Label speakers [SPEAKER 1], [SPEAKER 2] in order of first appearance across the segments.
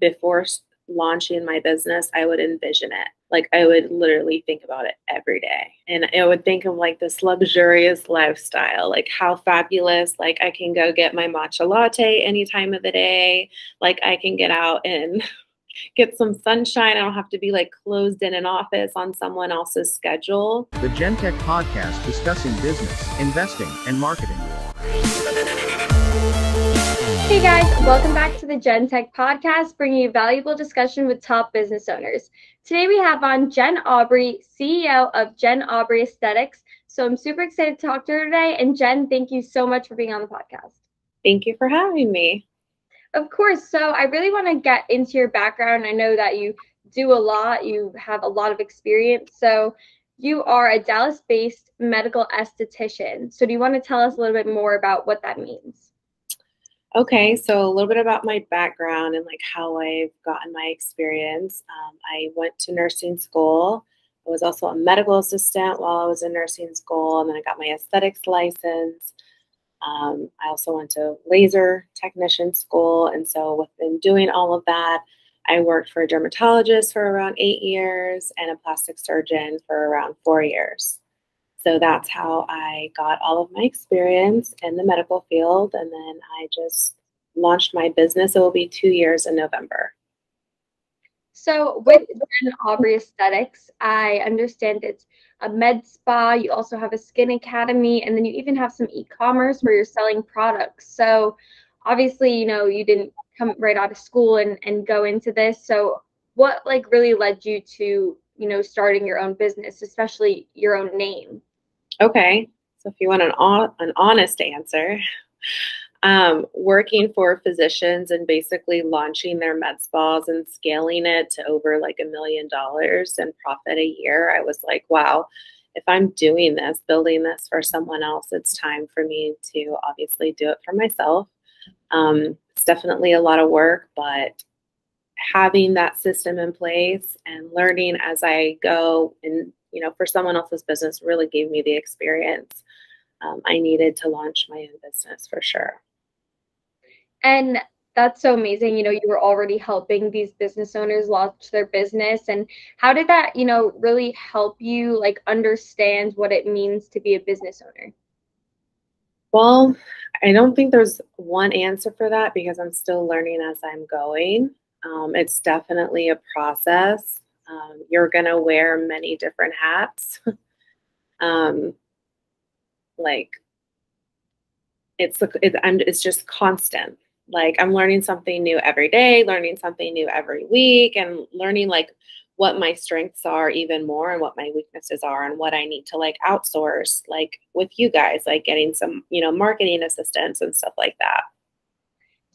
[SPEAKER 1] before launching my business, I would envision it. Like I would literally think about it every day. And I would think of like this luxurious lifestyle, like how fabulous, like I can go get my matcha latte any time of the day. Like I can get out and get some sunshine. I don't have to be like closed in an office on someone else's schedule.
[SPEAKER 2] The Gentech podcast discussing business, investing, and marketing.
[SPEAKER 3] Hey guys, welcome back to the Gentech podcast, bringing you valuable discussion with top business owners. Today we have on Jen Aubrey, CEO of Jen Aubrey Aesthetics. So I'm super excited to talk to her today. And Jen, thank you so much for being on the podcast.
[SPEAKER 1] Thank you for having me.
[SPEAKER 3] Of course. So I really want to get into your background. I know that you do a lot, you have a lot of experience. So you are a Dallas based medical esthetician. So do you want to tell us a little bit more about what that means?
[SPEAKER 1] Okay, so a little bit about my background and like how I've gotten my experience. Um, I went to nursing school. I was also a medical assistant while I was in nursing school, and then I got my aesthetics license. Um, I also went to laser technician school, and so within doing all of that, I worked for a dermatologist for around eight years and a plastic surgeon for around four years. So that's how I got all of my experience in the medical field. And then I just launched my business. It will be two years in November.
[SPEAKER 3] So with Aubrey Aesthetics, I understand it's a med spa. You also have a skin academy, and then you even have some e-commerce where you're selling products. So obviously, you know, you didn't come right out of school and, and go into this. So what like really led you to, you know, starting your own business, especially your own name?
[SPEAKER 1] Okay. So if you want an, an honest answer, um, working for physicians and basically launching their med spas and scaling it to over like a million dollars in profit a year, I was like, wow, if I'm doing this, building this for someone else, it's time for me to obviously do it for myself. Um, it's definitely a lot of work, but having that system in place and learning as I go and you know, for someone else's business really gave me the experience um, I needed to launch my own business for sure.
[SPEAKER 3] And that's so amazing. You know, you were already helping these business owners launch their business. And how did that, you know, really help you like understand what it means to be a business owner?
[SPEAKER 1] Well, I don't think there's one answer for that because I'm still learning as I'm going. Um, it's definitely a process. Um, you're going to wear many different hats. um, like it's it, I'm, it's just constant. Like I'm learning something new every day, learning something new every week, and learning like what my strengths are even more and what my weaknesses are and what I need to like outsource like with you guys like getting some you know marketing assistance and stuff like that.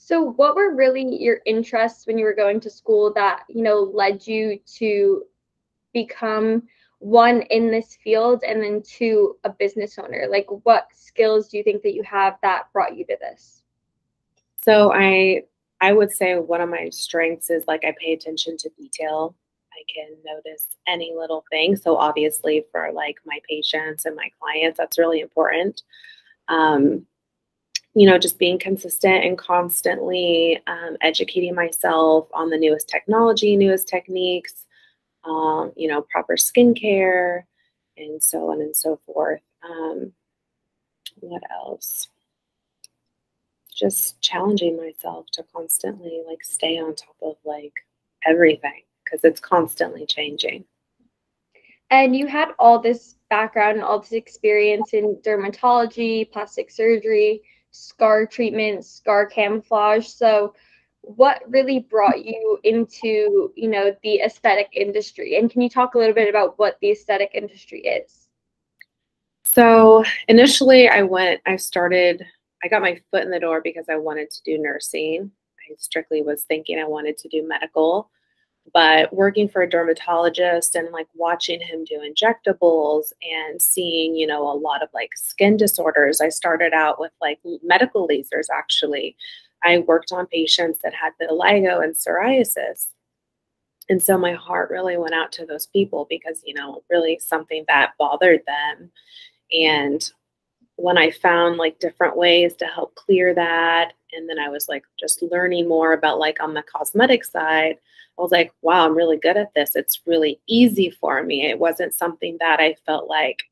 [SPEAKER 3] So, what were really your interests when you were going to school that, you know, led you to become one in this field and then two a business owner? Like, what skills do you think that you have that brought you to this?
[SPEAKER 1] So, I I would say one of my strengths is like I pay attention to detail. I can notice any little thing. So obviously for like my patients and my clients, that's really important. Um, you know, just being consistent and constantly um, educating myself on the newest technology, newest techniques, um, you know, proper skincare, and so on and so forth. Um, what else? Just challenging myself to constantly like stay on top of like everything because it's constantly changing.
[SPEAKER 3] And you had all this background and all this experience in dermatology, plastic surgery scar treatment, scar camouflage. So what really brought you into, you know, the aesthetic industry? And can you talk a little bit about what the aesthetic industry is?
[SPEAKER 1] So initially I went, I started, I got my foot in the door because I wanted to do nursing. I strictly was thinking I wanted to do medical but working for a dermatologist and like watching him do injectables and seeing you know a lot of like skin disorders i started out with like medical lasers actually. I worked on patients that had vitiligo and psoriasis. And so my heart really went out to those people because you know really something that bothered them. And when I found like different ways to help clear that, and then I was like just learning more about like on the cosmetic side, I was like, wow, I'm really good at this. It's really easy for me. It wasn't something that I felt like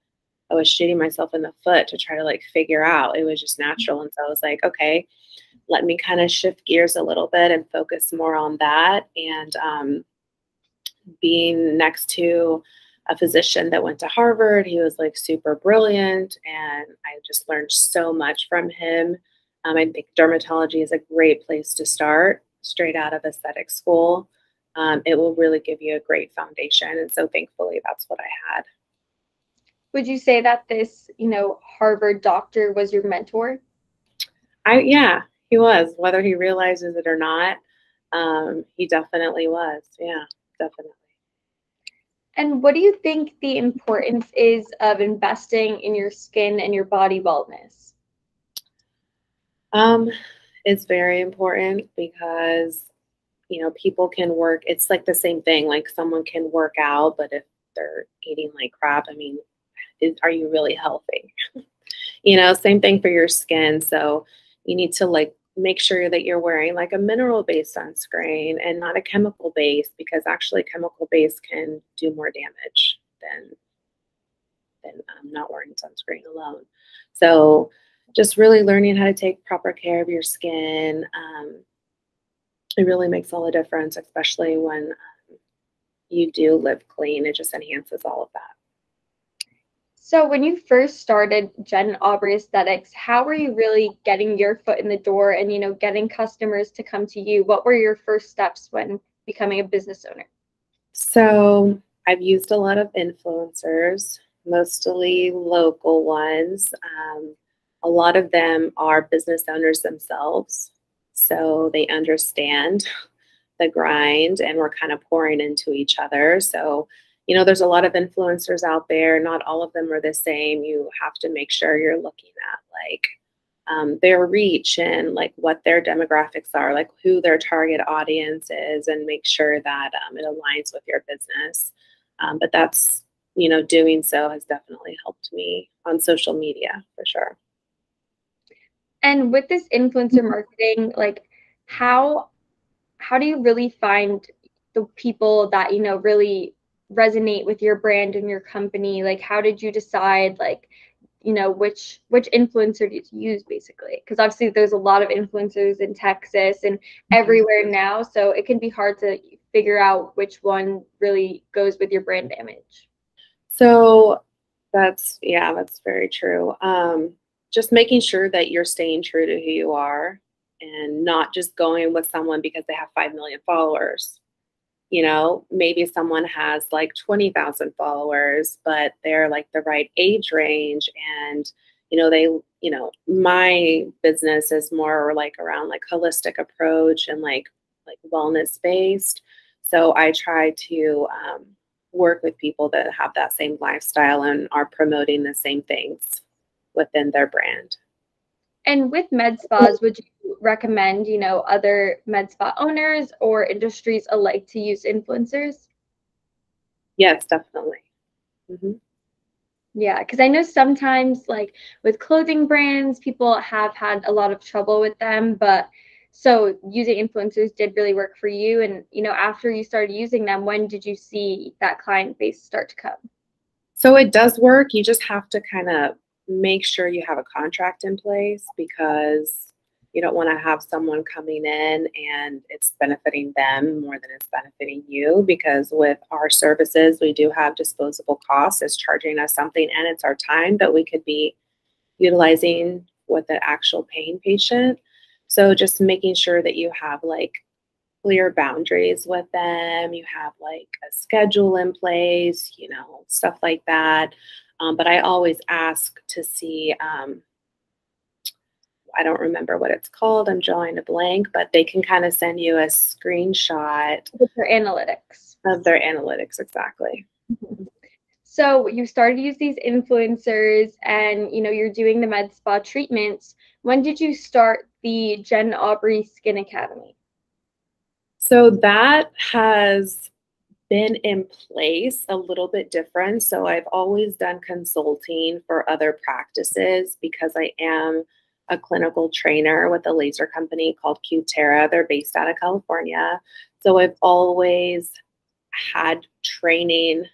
[SPEAKER 1] I was shooting myself in the foot to try to like figure out. It was just natural. And so I was like, okay, let me kind of shift gears a little bit and focus more on that. And um, being next to a physician that went to Harvard, he was like super brilliant. And I just learned so much from him. Um, I think dermatology is a great place to start straight out of aesthetic school. Um, it will really give you a great foundation. And so thankfully, that's what I had.
[SPEAKER 3] Would you say that this, you know, Harvard doctor was your mentor?
[SPEAKER 1] I yeah, he was. Whether he realizes it or not, um, he definitely was. Yeah, definitely.
[SPEAKER 3] And what do you think the importance is of investing in your skin and your body wellness?
[SPEAKER 1] Um, it's very important because you know people can work. It's like the same thing. Like someone can work out, but if they're eating like crap, I mean, is, are you really healthy? you know, same thing for your skin. So you need to like make sure that you're wearing like a mineral based sunscreen and not a chemical based because actually chemical based can do more damage than than um, not wearing sunscreen alone. So just really learning how to take proper care of your skin. Um, it really makes all the difference, especially when um, you do live clean. It just enhances all of that.
[SPEAKER 3] So, when you first started Jen Aubrey Aesthetics, how were you really getting your foot in the door and you know getting customers to come to you? What were your first steps when becoming a business owner?
[SPEAKER 1] So, I've used a lot of influencers, mostly local ones. Um, a lot of them are business owners themselves, so they understand the grind, and we're kind of pouring into each other. So you know, there's a lot of influencers out there. Not all of them are the same. You have to make sure you're looking at like um, their reach and like what their demographics are, like who their target audience is, and make sure that um, it aligns with your business. Um, but that's, you know, doing so has definitely helped me on social media for sure.
[SPEAKER 3] And with this influencer marketing, like how how do you really find the people that you know really resonate with your brand and your company? Like how did you decide like you know which which influencer did you use basically? Because obviously there's a lot of influencers in texas and mm-hmm. everywhere now so it can be hard to figure out which one really goes with your brand image.
[SPEAKER 1] So that's yeah that's very true. Um just making sure that you're staying true to who you are and not just going with someone because they have 5 million followers you know maybe someone has like 20,000 followers but they're like the right age range and you know they you know my business is more like around like holistic approach and like like wellness based so i try to um, work with people that have that same lifestyle and are promoting the same things within their brand.
[SPEAKER 3] And with med spas would you recommend, you know, other med spa owners or industries alike to use influencers?
[SPEAKER 1] Yes, definitely.
[SPEAKER 3] Mm-hmm. Yeah, because I know sometimes, like with clothing brands, people have had a lot of trouble with them, but so using influencers did really work for you. And you know, after you started using them, when did you see that client base start to come?
[SPEAKER 1] So it does work. You just have to kind of make sure you have a contract in place because you don't want to have someone coming in and it's benefiting them more than it's benefiting you because with our services we do have disposable costs. It's charging us something and it's our time that we could be utilizing with the actual paying patient. So just making sure that you have like clear boundaries with them you have like a schedule in place you know stuff like that. Um, but i always ask to see um, I don't remember what it's called. I'm drawing a blank, but they can kind of send you a screenshot
[SPEAKER 3] with their analytics.
[SPEAKER 1] Of their analytics, exactly. Mm-hmm.
[SPEAKER 3] So you started to use these influencers and you know you're doing the med spa treatments. When did you start the Jen Aubrey Skin Academy?
[SPEAKER 1] So that has been in place a little bit different. So I've always done consulting for other practices because I am a clinical trainer with a laser company called Cutera. They're based out of California. So I've always had training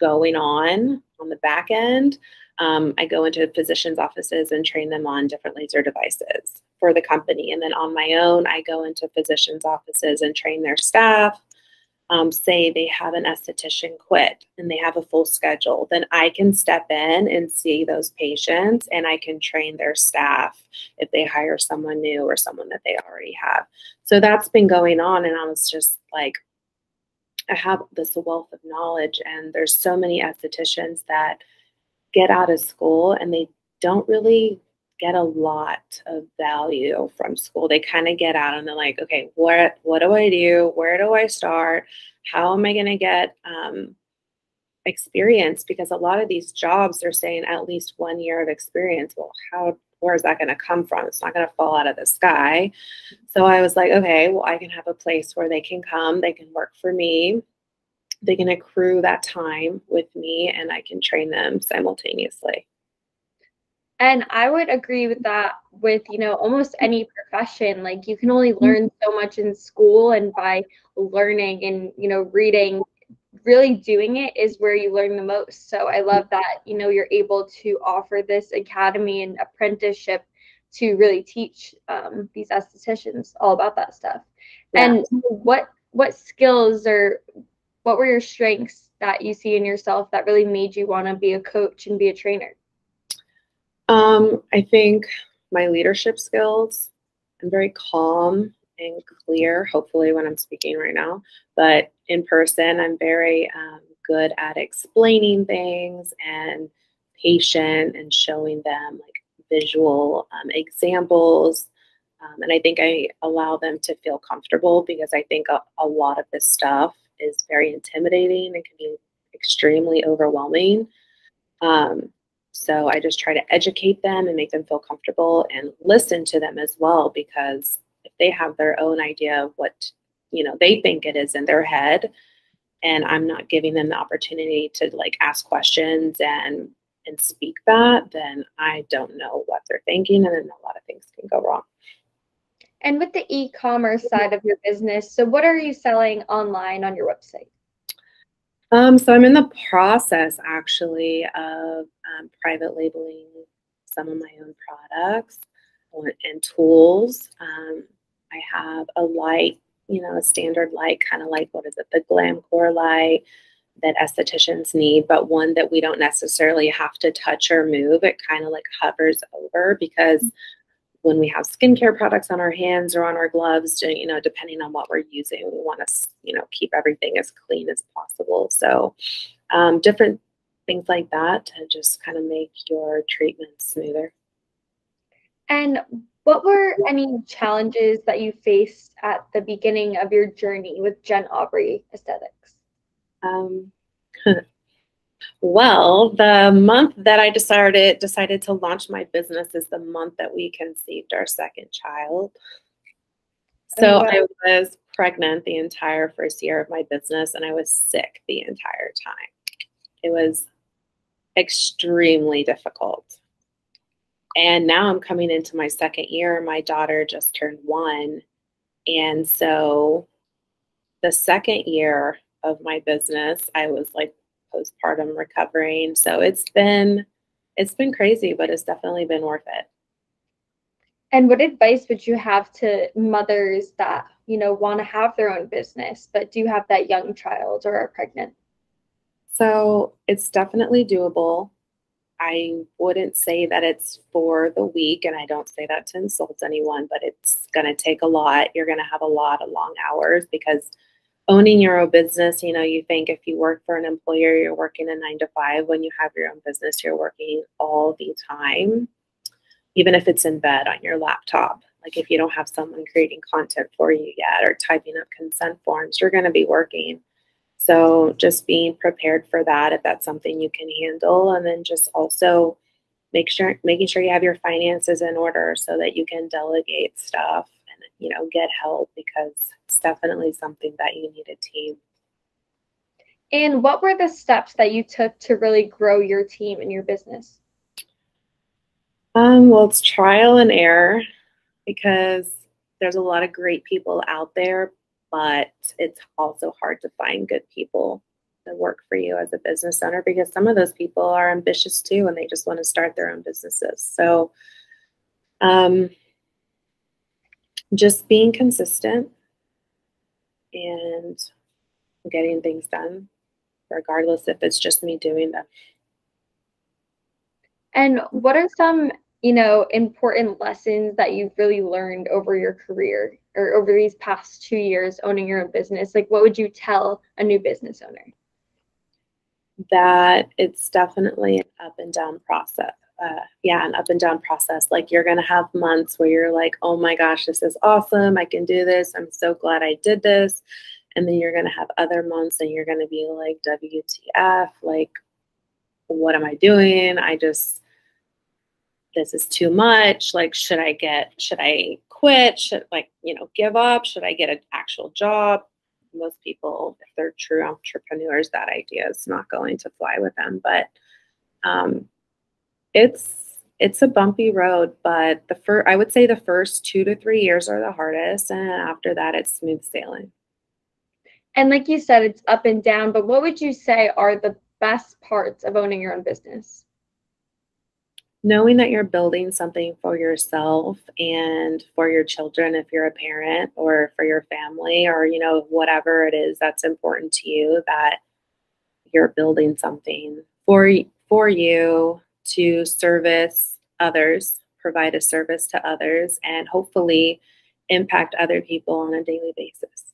[SPEAKER 1] going on on the back end. Um, I go into physicians' offices and train them on different laser devices for the company. And then on my own, I go into physicians' offices and train their staff um, say they have an esthetician quit and they have a full schedule, then I can step in and see those patients and I can train their staff if they hire someone new or someone that they already have. So that's been going on. And I was just like, I have this wealth of knowledge, and there's so many estheticians that get out of school and they don't really get a lot of value from school. They kind of get out and they're like, okay, what what do I do? Where do I start? How am I going to get um, experience? Because a lot of these jobs they're saying at least one year of experience. Well, how where is that going to come from? It's not going to fall out of the sky. So I was like, okay, well, I can have a place where they can come, they can work for me, they can accrue that time with me, and I can train them simultaneously.
[SPEAKER 3] And I would agree with that with, you know, almost any profession. Like you can only learn so much in school and by learning and, you know, reading, really doing it is where you learn the most. So I love that, you know, you're able to offer this academy and apprenticeship to really teach um, these estheticians all about that stuff. Yeah. And what what skills or what were your strengths that you see in yourself that really made you want to be a coach and be a trainer?
[SPEAKER 1] Um, I think my leadership skills, I'm very calm and clear, hopefully, when I'm speaking right now. But in person, I'm very um, good at explaining things and patient and showing them like visual um, examples. Um, and I think I allow them to feel comfortable because I think a, a lot of this stuff is very intimidating and can be extremely overwhelming. Um, so I just try to educate them and make them feel comfortable and listen to them as well because if they have their own idea of what you know they think it is in their head and I'm not giving them the opportunity to like ask questions and and speak that, then I don't know what they're thinking and then a lot of things can go wrong.
[SPEAKER 3] And with the e-commerce side of your business, so what are you selling online on your website?
[SPEAKER 1] Um, so I'm in the process actually of um, private labeling some of my own products and tools. Um, I have a light, you know, a standard light, kind of like what is it, the Glamcor light that estheticians need, but one that we don't necessarily have to touch or move. It kind of like hovers over because when we have skincare products on our hands or on our gloves, you know, depending on what we're using, we want to, you know, keep everything as clean as possible. So, um, different things like that to just kind of make your treatment smoother.
[SPEAKER 3] And what were any challenges that you faced at the beginning of your journey with Jen Aubrey Aesthetics?
[SPEAKER 1] Um, Well, the month that I decided decided to launch my business is the month that we conceived our second child. So oh, I was pregnant the entire first year of my business and I was sick the entire time. It was extremely difficult. And now I'm coming into my second year. My daughter just turned one. And so the second year of my business, I was like postpartum recovering. So it's been it's been crazy, but it's definitely been worth it.
[SPEAKER 3] And what advice would you have to mothers that, you know, want to have their own business but do have that young child or are pregnant?
[SPEAKER 1] So, it's definitely doable. I wouldn't say that it's for the weak, and I don't say that to insult anyone, but it's going to take a lot. You're going to have a lot of long hours because owning your own business, you know, you think if you work for an employer, you're working a nine to five. When you have your own business, you're working all the time, even if it's in bed on your laptop. Like if you don't have someone creating content for you yet or typing up consent forms, you're going to be working. So just being prepared for that if that's something you can handle, and then just also make sure making sure you have your finances in order so that you can delegate stuff and you know get help because definitely something that you need a team.
[SPEAKER 3] And what were the steps that you took to really grow your team and your business?
[SPEAKER 1] Um, well, it's trial and error because there's a lot of great people out there, but it's also hard to find good people to work for you as a business owner because some of those people are ambitious too and they just want to start their own businesses. So, um, just being consistent and getting things done, regardless if it's just me doing them.
[SPEAKER 3] And what are some, you know, important lessons that you've really learned over your career or over these past two years owning your own business? Like, what would you tell a new business owner?
[SPEAKER 1] That it's definitely an up and down process uh, yeah, an up and down process. Like you're going to have months where you're like, oh my gosh, this is awesome. I can do this. I'm so glad I did this. And then you're going to have other months and you're going to be like, WTF, like, what am I doing? I just, this is too much. Like, should I get, should I quit? Should like, you know, give up? Should I get an actual job? Most people, if they're true entrepreneurs, that idea is not going to fly with them. But um, it's it's a bumpy road, but the first I would say the first two to three years are the hardest, and after that, it's smooth sailing.
[SPEAKER 3] And like you said, it's up and down. But what would you say are the best parts of owning your own business?
[SPEAKER 1] Knowing that you're building something for yourself and for your children, if you're a parent, or for your family, or you know whatever it is that's important to you, that you're building something for for you to service others, provide a service to others, and hopefully impact other people on a daily basis.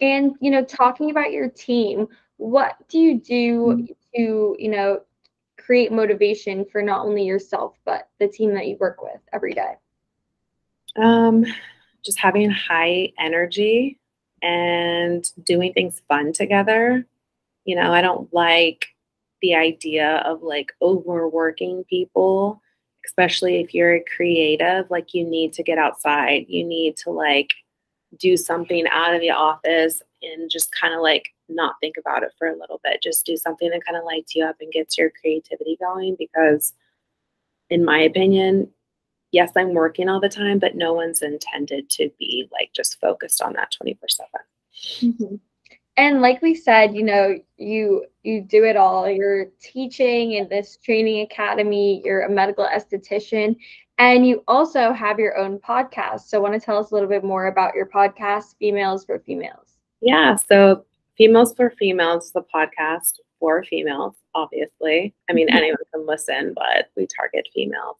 [SPEAKER 3] And, you know, talking about your team, what do you do mm-hmm. to, you know, create motivation for not only yourself, but the team that you work with every day?
[SPEAKER 1] Um, just having high energy and doing things fun together. You know, I don't like the idea of like overworking people, especially if you're a creative, like you need to get outside. You need to like do something out of the office and just kind of like not think about it for a little bit. Just do something that kind of lights you up and gets your creativity going because in my opinion, yes, I'm working all the time, but no one's intended to be like just focused on that 24 7. Mm-hmm
[SPEAKER 3] and like we said you know you you do it all. You're teaching in this training academy. You're a medical esthetician. And you also have your own podcast. So want to tell us a little bit more about your podcast females for females?
[SPEAKER 1] Yeah so females for females the podcast for females obviously. I mean mm-hmm. anyone can listen but we target females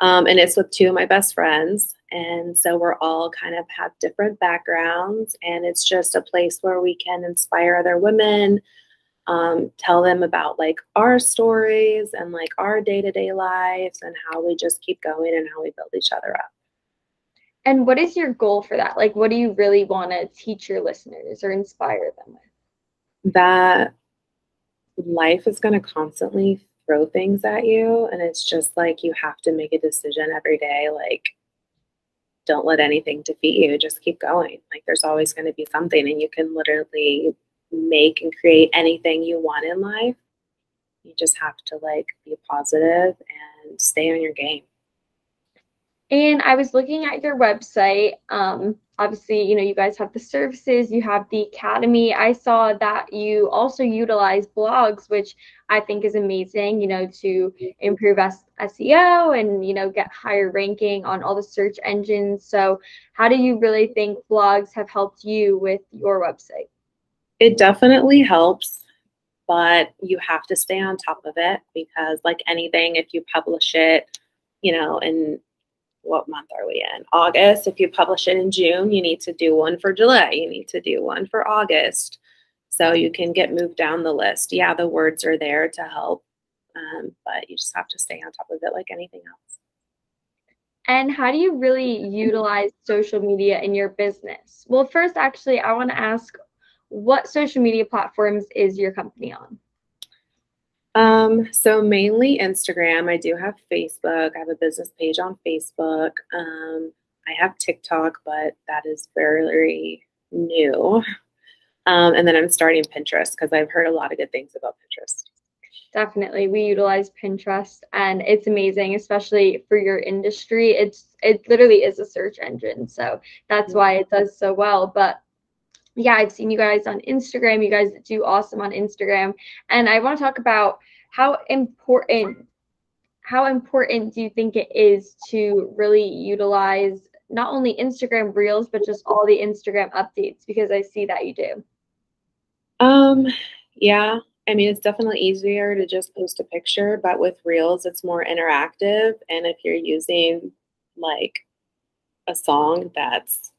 [SPEAKER 1] um, and it's with two of my best friends. And so we're all kind of have different backgrounds. And it's just a place where we can inspire other women, um, tell them about like our stories and like our day to day lives and how we just keep going and how we build each other up.
[SPEAKER 3] And what is your goal for that? Like, what do you really want to teach your listeners or inspire them with?
[SPEAKER 1] That life is going to constantly throw things at you and it's just like you have to make a decision every day like don't let anything defeat you just keep going like there's always going to be something and you can literally make and create anything you want in life you just have to like be positive and stay on your game
[SPEAKER 3] and I was looking at your website. Um, obviously, you know, you guys have the services, you have the academy. I saw that you also utilize blogs, which I think is amazing, you know, to improve SEO and, you know, get higher ranking on all the search engines. So, how do you really think blogs have helped you with your website?
[SPEAKER 1] It definitely helps, but you have to stay on top of it because, like anything, if you publish it, you know, and what month are we in? August. If you publish it in June, you need to do one for July. You need to do one for August. So you can get moved down the list. Yeah, the words are there to help, um, but you just have to stay on top of it like anything else.
[SPEAKER 3] And how do you really utilize social media in your business? Well, first, actually, I want to ask what social media platforms is your company on?
[SPEAKER 1] Um, so mainly Instagram. I do have Facebook. I have a business page on Facebook. Um, I have TikTok, but that is very new. Um, and then I'm starting Pinterest because I've heard a lot of good things about Pinterest.
[SPEAKER 3] Definitely. We utilize Pinterest and it's amazing, especially for your industry. It's it literally is a search engine. So that's why it does so well. But yeah, I've seen you guys on Instagram. You guys do awesome on Instagram. And I want to talk about how important how important do you think it is to really utilize not only Instagram Reels but just all the Instagram updates because I see that you do.
[SPEAKER 1] Um yeah, I mean, it's definitely easier to just post a picture, but with Reels, it's more interactive. And if you're using like a song that's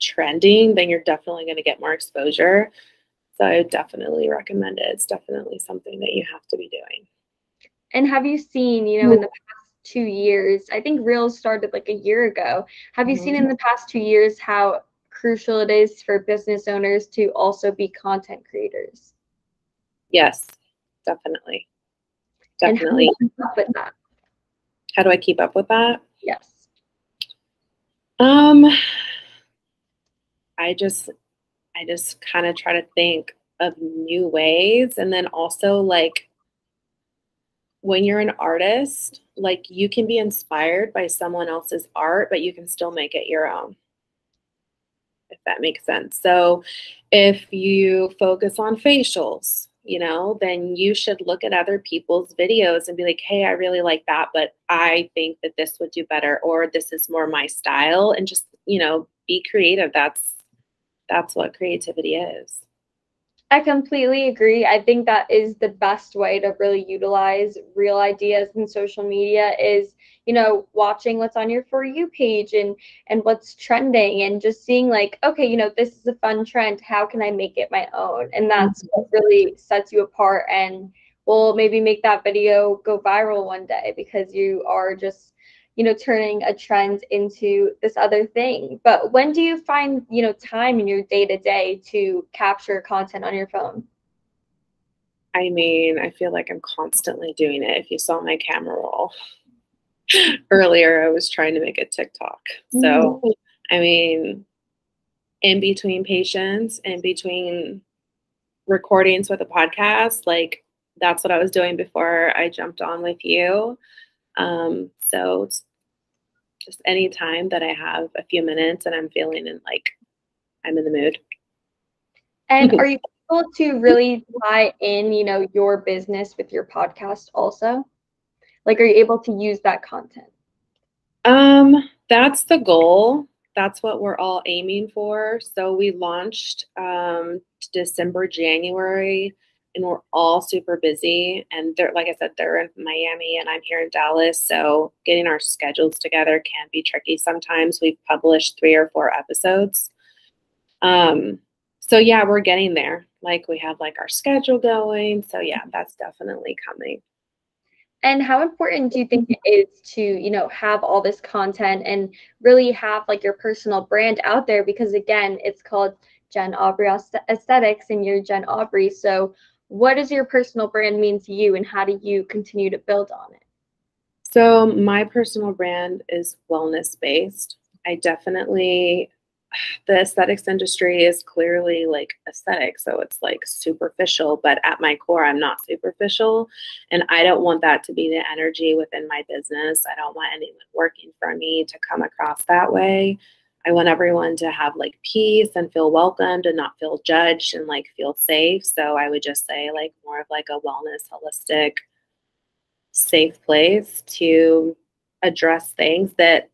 [SPEAKER 1] trending, then you're definitely going to get more exposure. So I definitely recommend it. It's definitely something that you have to be doing.
[SPEAKER 3] And have you seen, you know, in the past two years, I think Reels started like a year ago. Have you mm-hmm. seen in the past two years how crucial it is for business owners to also be content creators?
[SPEAKER 1] Yes, definitely. Definitely.
[SPEAKER 3] how do,
[SPEAKER 1] how do I keep up with that?
[SPEAKER 3] Yes.
[SPEAKER 1] Um I just I just kind of try to think of new ways and then also like when you're an artist, like you can be inspired by someone else's art, but you can still make it your own. If that makes sense. So if you focus on facials, you know, then you should look at other people's videos and be like, hey, I really like that, but I think that this would do better, or this is more my style, and just, you know, be creative. That's that's what creativity is.
[SPEAKER 3] I completely agree. I think that is the best way to really utilize real ideas in social media is, you know, watching what's on your for you page and and what's trending and just seeing like, okay, you know, this is a fun trend. How can I make it my own? And that's mm-hmm. what really sets you apart and will maybe make that video go viral one day because you are just you know turning a trend into this other thing. But when do you find you know time in your day to day to capture content on your phone?
[SPEAKER 1] I mean i feel like i'm constantly doing it. If you saw my camera roll earlier i was trying to make a tiktok. So mm-hmm. i mean in between patients in between recordings with a podcast like that's what i was doing before i jumped on with you. Um, so just any time that I have a few minutes and I'm feeling in like I'm in the mood.
[SPEAKER 3] And are you able to really tie in, you know, your business with your podcast also? Like, are you able to use that content?
[SPEAKER 1] Um, that's the goal. That's what we're all aiming for. So we launched um, December, January and we're all super busy. And they're, like I said, they're in Miami and I'm here in Dallas. So getting our schedules together can be tricky sometimes. We've published three or four episodes. Um, so yeah, we're getting there. Like we have like our schedule going. So yeah, that's definitely coming.
[SPEAKER 3] And how important do you think it is to, you know, have all this content and really have like your personal brand out there? Because again, it's called Jen Aubrey Aesthetics and you're Jen Aubrey. So what does your personal brand mean to you and how do you continue to build on it?
[SPEAKER 1] So, my personal brand is wellness based. I definitely, the aesthetics industry is clearly like aesthetic. So, it's like superficial, but at my core, I'm not superficial. And I don't want that to be the energy within my business. I don't want anyone working for me to come across that way. I want everyone to have like peace and feel welcomed and not feel judged and like feel safe. So I would just say like more of like a wellness, holistic, safe place to address things that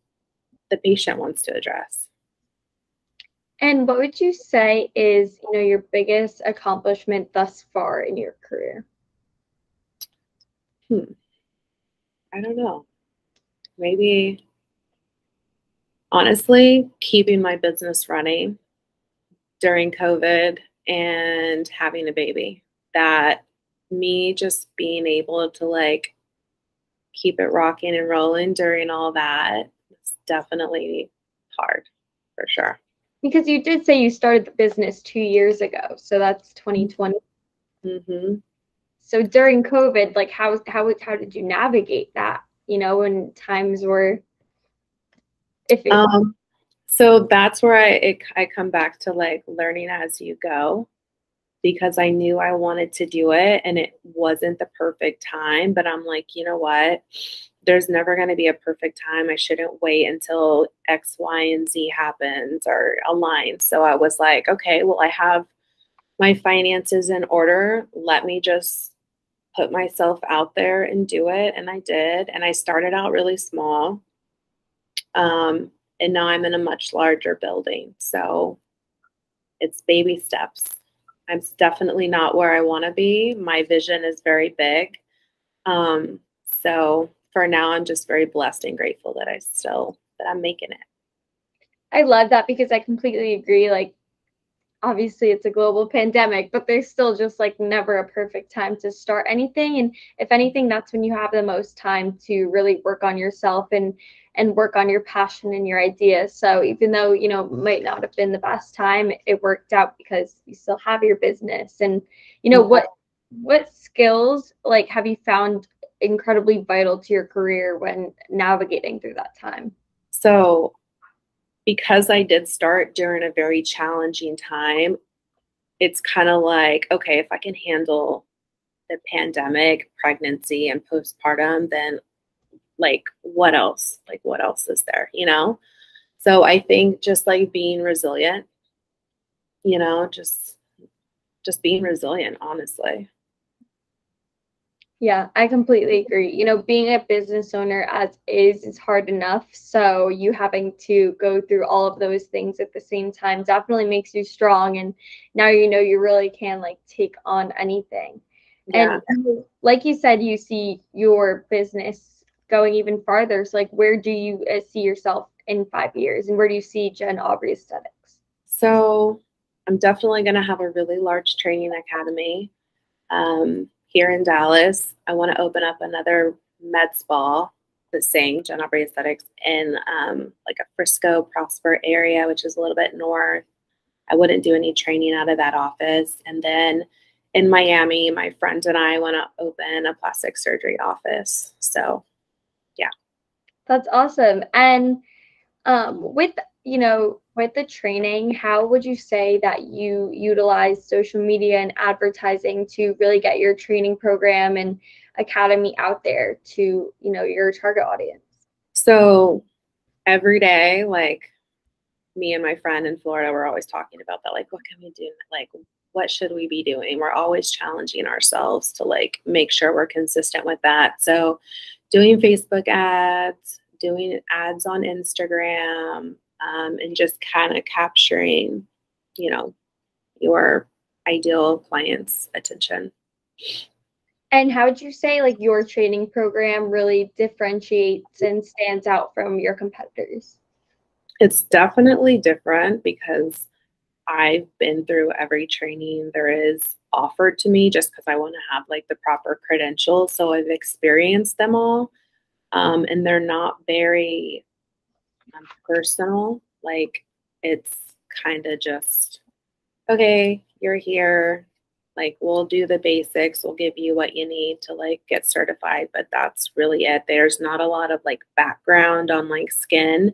[SPEAKER 1] the patient wants to address.
[SPEAKER 3] And what would you say is, you know, your biggest accomplishment thus far in your career?
[SPEAKER 1] Hmm. I don't know. Maybe honestly, keeping my business running during COVID and having a baby. That me just being able to like keep it rocking and rolling during all that is definitely hard for sure.
[SPEAKER 3] Because you did say you started the business two years ago, so that's 2020.
[SPEAKER 1] Mm-hmm.
[SPEAKER 3] So during COVID, like how how how did you navigate that? You know, when times were
[SPEAKER 1] um, So that's where I it, I come back to like learning as you go because I knew I wanted to do it and it wasn't the perfect time, but I'm like, you know what? There's never going to be a perfect time. I shouldn't wait until X, Y, and Z happens or aligns. So I was like, okay, well, I have my finances in order. Let me just put myself out there and do it. And I did. And I started out really small. Um, and now I'm in a much larger building. So it's baby steps. I'm definitely not where I want to be. My vision is very big. Um, so for now, I'm just very blessed and grateful that I still that I'm making it.
[SPEAKER 3] I love that because I completely agree. Like, obviously, it's a global pandemic, but there's still just like never a perfect time to start anything. And if anything, that's when you have the most time to really work on yourself and and work on your passion and your ideas. So even though, you know, might not have been the best time, it worked out because you still have your business. And, you know, what what skills like have you found incredibly vital to your career when navigating through that time?
[SPEAKER 1] So because I did start during a very challenging time, it's kind of like, okay, if I can handle the pandemic, pregnancy, and postpartum, then like what else? Like what else is there you know? So i think just like being resilient you know just just being resilient honestly
[SPEAKER 3] yeah i completely agree you know being a business owner as is is hard enough so you having to go through all of those things at the same time definitely makes you strong and now you know you really can like take on anything yeah. and like you said you see your business going even farther. So, like, where do you uh, see yourself in five years, and where do you see Jen Aubrey Aesthetics?
[SPEAKER 1] So, I'm definitely going to have a really large training academy um, here in Dallas. I want to open up another med spa, the same Jen Aubrey Aesthetics, in um, like a Frisco, Prosper area, which is a little bit north. I wouldn't do any training out of that office, and then in Miami, my friend and I want to open a plastic surgery office. So yeah.
[SPEAKER 3] That's awesome. And um, with you know with the training, how would you say that you utilize social media and advertising to really get your training program and academy out there to you know your target audience?
[SPEAKER 1] So every day, like me and my friend in Florida, we're always talking about that. Like, what can we do? Like, what should we be doing? We're always challenging ourselves to like make sure we're consistent with that. So doing Facebook ads, doing ads on Instagram, um, and just kind of capturing, you know, your ideal client's attention.
[SPEAKER 3] And how would you say like your training program really differentiates and stands out from your competitors?
[SPEAKER 1] It's definitely different because I've been through every training there is offered to me just because I want to have like the proper credentials. So I've experienced them all. Um, and they're not very personal. Like it's kind of just, okay, you're here. Like we'll do the basics. We'll give you what you need to like get certified, but that's really it. There's not a lot of like background on like skin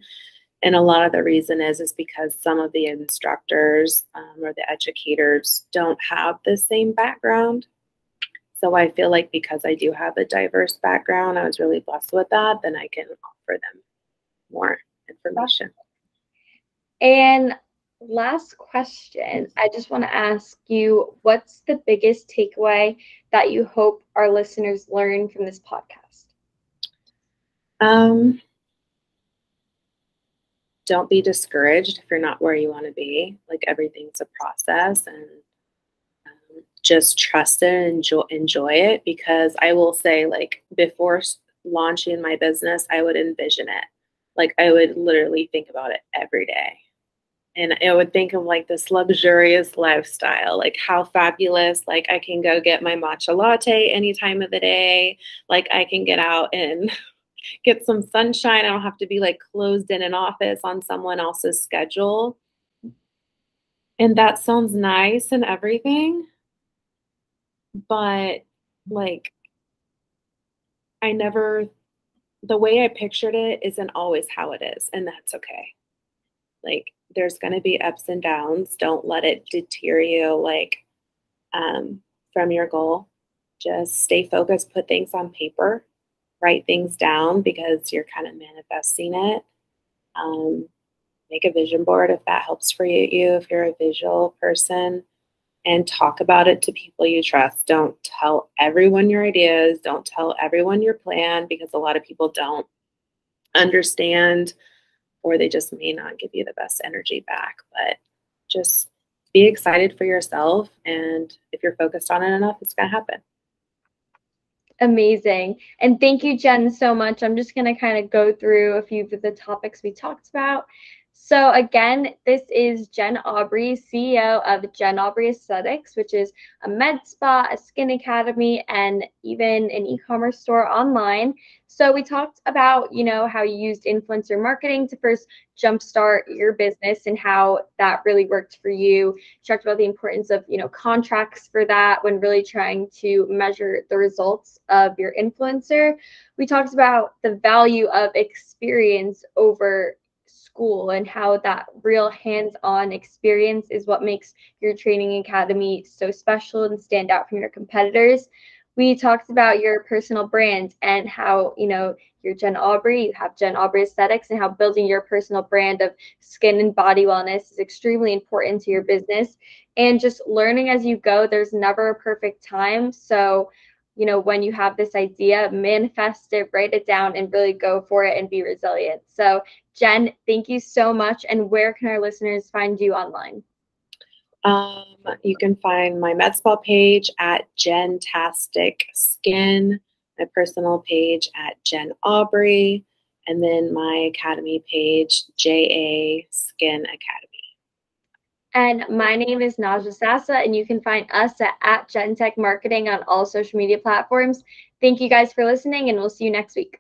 [SPEAKER 1] and a lot of the reason is is because some of the instructors um, or the educators don't have the same background so i feel like because i do have a diverse background i was really blessed with that then i can offer them more information
[SPEAKER 3] and last question i just want to ask you what's the biggest takeaway that you hope our listeners learn from this podcast
[SPEAKER 1] um don't be discouraged if you're not where you want to be. Like everything's a process and um, just trust it and enjoy, enjoy it because I will say, like, before launching my business, I would envision it. Like, I would literally think about it every day. And I would think of like this luxurious lifestyle, like how fabulous, like I can go get my matcha latte any time of the day. Like I can get out and get some sunshine. I don't have to be like closed in an office on someone else's schedule. And that sounds nice and everything. But like, I never, the way I pictured it isn't always how it is. And that's okay. Like there's going to be ups and downs. Don't let it deter you like um, from your goal. Just stay focused, put things on paper, write things down because you're kind of manifesting it. Um, make a vision board if that helps for you, if you're a visual person, and talk about it to people you trust. Don't tell everyone your ideas, don't tell everyone your plan because a lot of people don't understand or they just may not give you the best energy back. But just be excited for yourself. And if you're focused on it enough, it's going to happen.
[SPEAKER 3] Amazing. And thank you, Jen, so much. I'm just going to kind of go through a few of the topics we talked about. So again, this is Jen Aubrey, CEO of Jen Aubrey Aesthetics, which is a med spa, a skin academy, and even an e-commerce store online. So we talked about, you know, how you used influencer marketing to first jumpstart your business and how that really worked for you. We talked about the importance of, you know, contracts for that when really trying to measure the results of your influencer. We talked about the value of experience over school and how that real hands-on experience is what makes your training academy so special and stand out from your competitors. We talked about your personal brand and how you know you're jen aubrey you have jen aubrey aesthetics and how building your personal brand of skin and body wellness is extremely important to your business. And just learning as you go there's never a perfect time. So you know, when you have this idea, manifest it, write it down, and really go for it and be resilient. So, Jen, thank you so much. And where can our listeners find you online?
[SPEAKER 1] Um, you can find my med spa page at Jentastic Skin, my personal page at Jen Aubrey, and then my academy page, JA Skin Academy.
[SPEAKER 3] And my name is Naja Sassa, and you can find us at, at Gentech Marketing on all social media platforms. Thank you guys for listening, and we'll see you next week.